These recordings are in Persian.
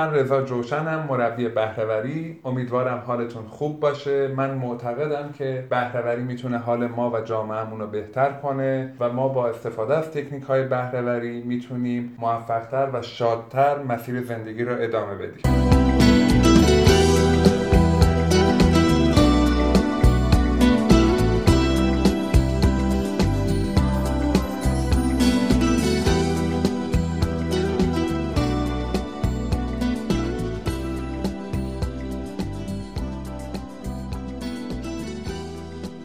من رضا جوشنم مربی بهرهوری. امیدوارم حالتون خوب باشه. من معتقدم که بهرهوری می‌تونه حال ما و جامعهمون رو بهتر کنه و ما با استفاده از تکنیک های بهرهوری می‌تونیم موفقتر و شادتر مسیر زندگی رو ادامه بدیم.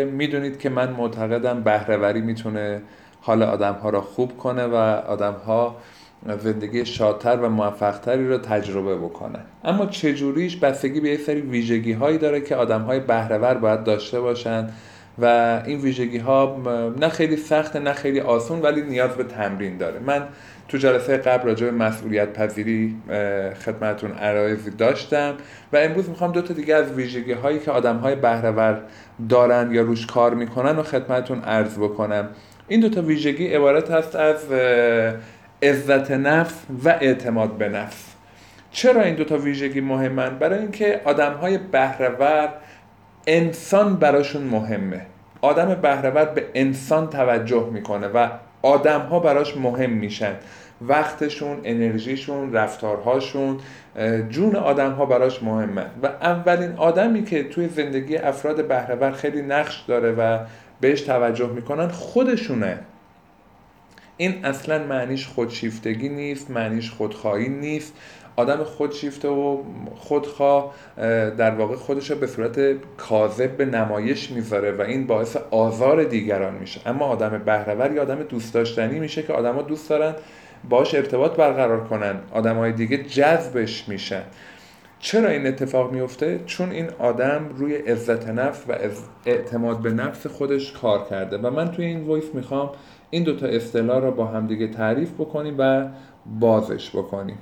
می‌دونید که من معتقدم بهرهوری می‌تونه حال آدم ها را خوب کنه و آدم ها زندگی شادتر و موفقتری رو تجربه بکنن. اما چجوریش بستگی به یه سری ویژگی هایی داره که آدم های بهرهور باید داشته باشن و این ویژگی ها نه خیلی سخت نه خیلی آسون ولی نیاز به تمرین داره. من تو جلسه قبل راجع به مسئولیت پذیری خدمتون عرایزی داشتم و امروز می‌خوام دو تا دیگه از ویژگی هایی که آدم های بهرهور دارن یا روش کار می‌کنن و خدمتون عرض بکنم. این دو تا ویژگی عبارت هست از عزت نفس و اعتماد به نفس. چرا این دو تا ویژگی مهمن؟ برای اینکه آدم های بهرهور انسان براشون مهمه. آدم بهرهور به انسان توجه می‌کنه و آدم ها براش مهم میشن. وقتشون انرژیشون رفتارهاشون جون آدم ها براش مهمه و اولین آدمی که توی زندگی افراد بهرهور خیلی نقش داره و بهش توجه می‌کنن خودشونه. این اصلا معنیش خودشیفتگی نیست معنیش خودخواهی نیست. آدم خودشیفته و خودخواه در واقع خودش رو به صورت کاذب به نمایش می‌ذاره و این باعث آزار دیگران میشه. اما آدم بهرهور یا آدم دوست داشتنی میشه که آدما دوست دارن باش ارتباط برقرار کنن. های دیگه جذبش میشن. چرا این اتفاق میفته؟ چون این آدم روی عزت نفس و اعتماد به نفس خودش کار کرده. و من توی این وایس می‌خوام این دوتا اصطلاح رو با همدیگه تعریف بکنیم و بازش بکنیم.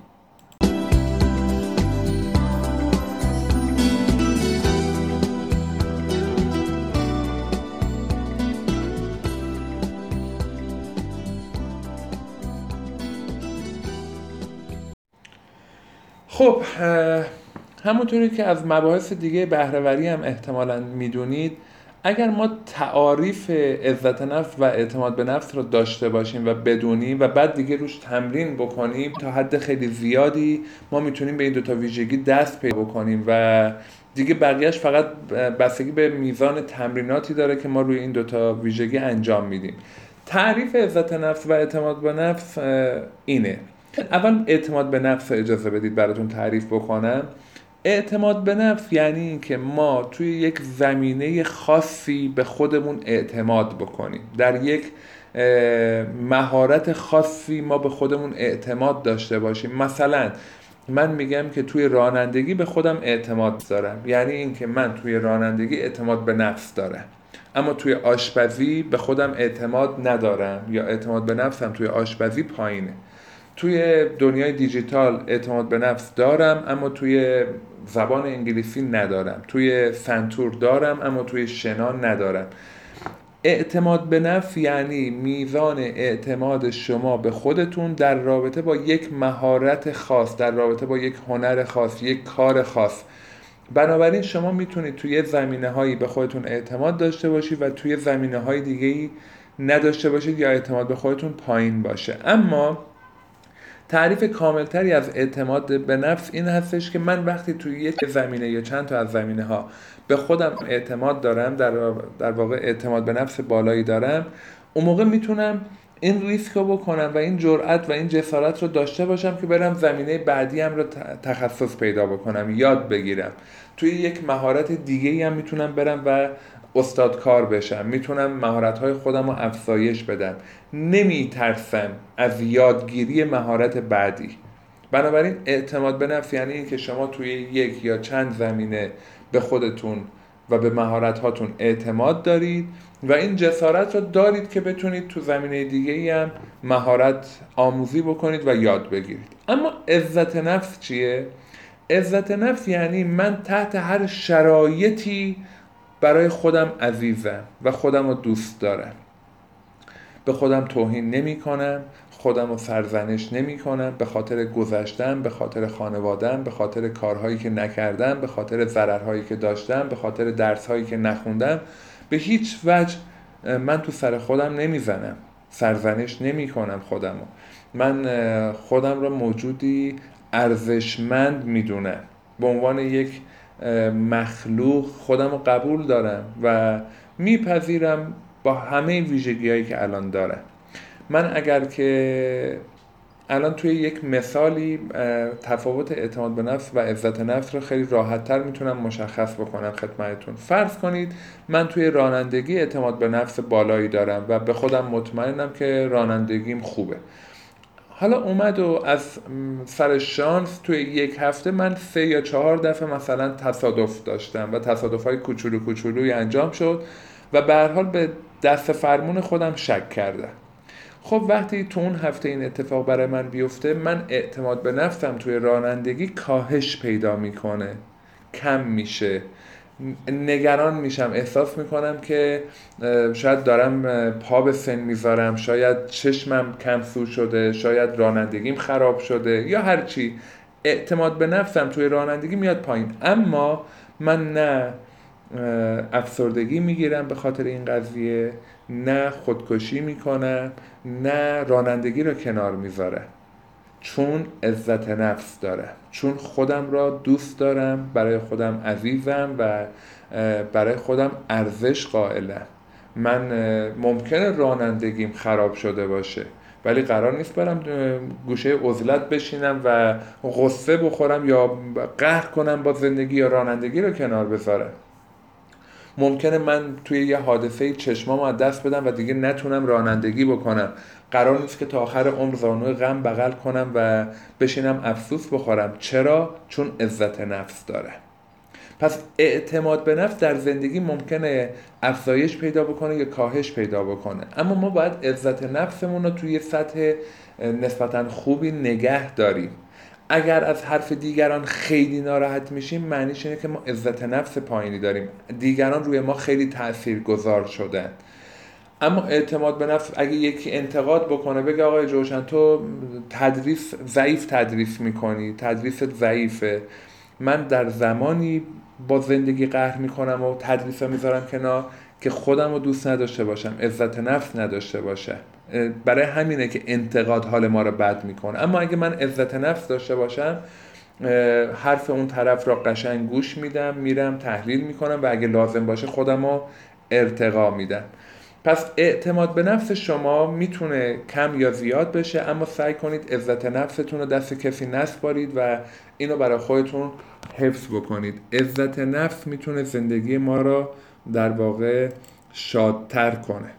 خب همونطوری که از مباحث دیگه بهرهوری هم احتمالا می‌دونید اگر ما تعاریف عزت نفس و اعتماد به نفس رو داشته باشیم و بدونیم و بعد دیگه روش تمرین بکنیم تا حد خیلی زیادی ما می‌تونیم به این دوتا ویژگی دست پیدا بکنیم و دیگه بقیهش فقط بستگی به میزان تمریناتی داره که ما روی این دوتا ویژگی انجام میدیم. تعریف عزت نفس و اعتماد به نفس اینه. اول اعتماد به نفس اجازه بدید براتون تعریف بکنم. اعتماد به نفس یعنی اینکه ما توی یک زمینه خاصی به خودمون اعتماد بکنیم. در یک مهارت خاصی ما به خودمون اعتماد داشته باشیم. مثلا من میگم که توی رانندگی به خودم اعتماد دارم. یعنی اینکه من توی رانندگی اعتماد به نفس دارم. اما توی آشپزی به خودم اعتماد ندارم یا اعتماد به نفسم توی آشپزی پایینه. توی دنیای دیجیتال اعتماد به نفس دارم اما توی زبان انگلیسی ندارم. توی سنتور دارم اما توی شنا ندارم. اعتماد به نفس یعنی میزان اعتماد شما به خودتون در رابطه با یک مهارت خاص در رابطه با یک هنر خاص یک کار خاص. بنابراین شما می‌تونید توی زمینه هایی به خودتون اعتماد داشته باشید و توی زمینه های دیگه نداشته باشید یا اعتماد به خودتون پایین باشه. اما تعریف کاملتری از اعتماد به نفس این هستش که من وقتی توی یک زمینه یا چند تا از زمینه ها به خودم اعتماد دارم در, در واقع اعتماد به نفس بالایی دارم اون موقع می‌تونم این ریسک رو بکنم و این جرأت و این جسارت رو داشته باشم که برم زمینه بعدی هم رو تخصص پیدا بکنم یاد بگیرم. توی یک مهارت دیگه هم می‌تونم برم و استادکار بشم. می‌تونم مهارت های خودم رو افزایش بدم. نمیترسم از یادگیری مهارت بعدی. بنابراین اعتماد به نفس یعنی اینکه شما توی یک یا چند زمینه به خودتون و به مهارت هاتون اعتماد دارید و این جسارت رو دارید که بتونید تو زمینه دیگه هم مهارت آموزی بکنید و یاد بگیرید. اما عزت نفس چیه؟ عزت نفس یعنی من تحت هر شرایطی برای خودم عزیزم و خودم رو دوست دارم. به خودم توهین نمی کنم خودم رو سرزنش نمی کنم به خاطر گذشتم به خاطر خانوادم به خاطر کارهایی که نکردم به خاطر ضررهایی که داشتم به خاطر درسهایی که نخوندم. به هیچ وجه من تو سر خودم نمی‌زنم سرزنش نمی کنم خودم رو. من خودم رو موجودی ارزشمند می‌دونم به عنوان یک مخلوق خودم رو قبول دارم و میپذیرم با همه ویژگی هایی که الان دارم من اگر که الان توی یک مثالی تفاوت اعتماد به نفس و عزت نفس رو خیلی راحت تر می‌تونم مشخص بکنم خدمتتون. فرض کنید من توی رانندگی اعتماد به نفس بالایی دارم و به خودم مطمئنم که رانندگیم خوبه. حالا اومد و از سر شانس توی یک هفته من سه یا چهار دفعه مثلا تصادف داشتم و تصادف های کوچولو کوچولوی انجام شد و به حال به دست فرمون خودم شک کردم. خب وقتی تو اون هفته این اتفاق برای من بیفته من اعتماد به نفسم توی رانندگی کاهش پیدا می‌کنه. کم میشه. نگران میشم. احساس می‌کنم که شاید دارم پا به سن می‌ذارم. شاید چشمم کم سو شده شاید رانندگیم خراب شده یا هرچی اعتماد به نفسم توی رانندگی میاد پایین. اما من نه افسردگی می‌گیرم به خاطر این قضیه نه خودکشی می‌کنم نه رانندگی رو کنار می‌ذارم. چون عزت نفس داره. چون خودم را دوست دارم برای خودم عزیزم و برای خودم ارزش قائلم من ممکنه رانندگیم خراب شده باشه ولی قرار نیست برم گوشه عزلت بشینم و غصه بخورم یا قهر کنم با زندگی یا رانندگی رو کنار بذارم. ممکنه من توی یه حادثه چشمام از دست بدم و دیگه نتونم رانندگی بکنم. قرار نیست که تا آخر عمر زانوی غم بغل کنم و بشینم افسوس بخورم. چرا؟ چون عزت نفس داره. پس اعتماد به نفس در زندگی ممکنه افزایش پیدا بکنه یا کاهش پیدا بکنه. اما ما باید عزت نفسمون رو توی سطح نسبتا خوبی نگه داریم. اگر از حرف دیگران خیلی ناراحت میشیم معنیش اینه که ما عزت نفس پایینی داریم. دیگران روی ما خیلی تأثیر گذار شدن. اما اعتماد به نفس اگه یکی انتقاد بکنه بگه آقای جوشن تو تدریس ضعیف تدریس می‌کنی تدریست ضعیفه. من در زمانی با زندگی قهر می‌کنم و تدریس می‌ذارم کنار که خودم رو دوست نداشته باشم عزت نفس نداشته باشه. برای همینه که انتقاد حال ما رو بد می‌کنه. اما اگه من عزت نفس داشته باشم حرف اون طرف را قشنگ گوش میدم میرم تحلیل می‌کنم و اگه لازم باشه خودم رو ارتقا میدم. پس اعتماد به نفس شما می‌تونه کم یا زیاد بشه اما سعی کنید عزت نفستون رو دست کسی نسپارید و اینو برای خودتون حفظ بکنید. عزت نفس می‌تونه زندگی ما را در واقع شادتر کنه.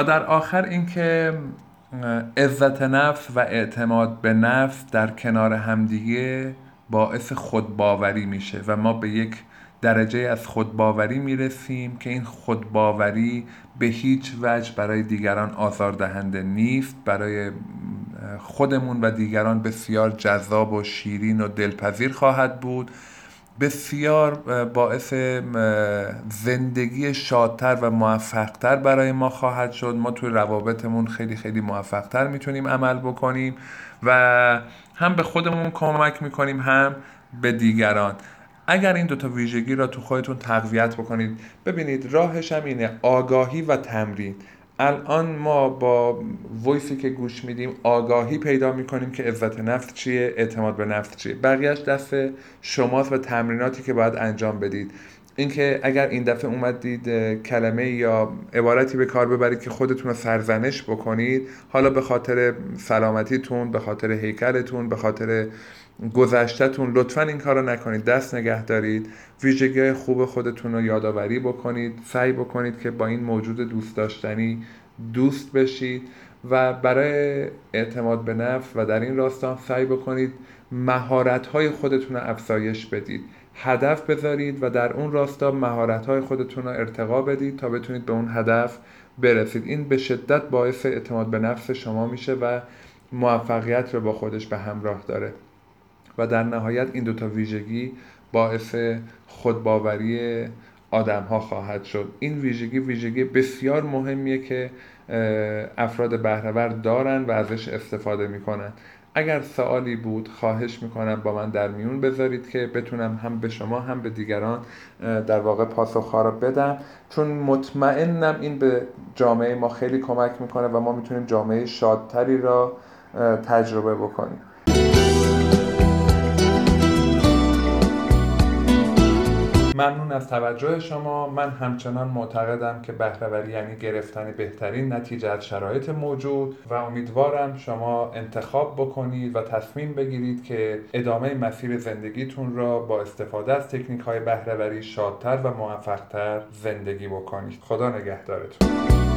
و در آخر اینکه عزت نفس و اعتماد به نفس در کنار همدیگه باعث خودباوری میشه و ما به یک درجه از خودباوری می‌رسیم که این خودباوری به هیچ وجه برای دیگران آزاردهنده نیست برای خودمون و دیگران بسیار جذاب و شیرین و دلپذیر خواهد بود. بسیار باعث زندگی شادتر و موفقتر برای ما خواهد شد. ما توی روابطمون خیلی خیلی موفقتر می‌تونیم عمل بکنیم و هم به خودمون کمک می‌کنیم هم به دیگران. اگر این دوتا ویژگی را تو خودتون تقویت بکنید ببینید راهش هم اینه آگاهی و تمرین. الان ما با ویسی که گوش میدیم آگاهی پیدا می‌کنیم که عزت نفس چیه اعتماد به نفس چیه. بقیهش دست شماست و تمریناتی که باید انجام بدید. اینکه اگر این دفعه اومدید کلمه یا عبارتی به کار ببرید که خودتون رو سرزنش بکنید حالا به خاطر سلامتیتون به خاطر هیکلتون به خاطر گذشتهتون لطفا این کار رو نکنید. دست نگه دارید. ویژگی خوب خودتون رو یادآوری بکنید. سعی بکنید که با این موجود دوست داشتنی دوست بشید و برای اعتماد به نفس و در این راستا سعی بکنید مهارت های خودتون رو افزایش بدید. هدف بذارید و در اون راستا مهارت های خودتون رو ارتقا بدید تا بتونید به اون هدف برسید. این به شدت باعث اعتماد به نفس شما میشه و موفقیت رو با خودش به همراه داره. و در نهایت این دوتا ویژگی باعث خودباوری آدم ها خواهد شد. این ویژگی ویژگی بسیار مهمیه که افراد بهرهور دارن و ازش استفاده می‌کنن. اگر سوالی بود خواهش می‌کنم با من در میون بذارید که بتونم هم به شما هم به دیگران در واقع پاسخ رو بدم. چون مطمئنم این به جامعه ما خیلی کمک می‌کنه و ما می‌تونیم جامعه شادتری را تجربه بکنیم. ممنون از توجه شما. من همچنان معتقدم که بهرهوری یعنی گرفتن بهترین نتیجه از شرایط موجود و امیدوارم شما انتخاب بکنید و تصمیم بگیرید که ادامه مسیر زندگیتون را با استفاده از تکنیک های بهرهوری شادتر و موفقتر زندگی بکنید. خدا نگهدارتون.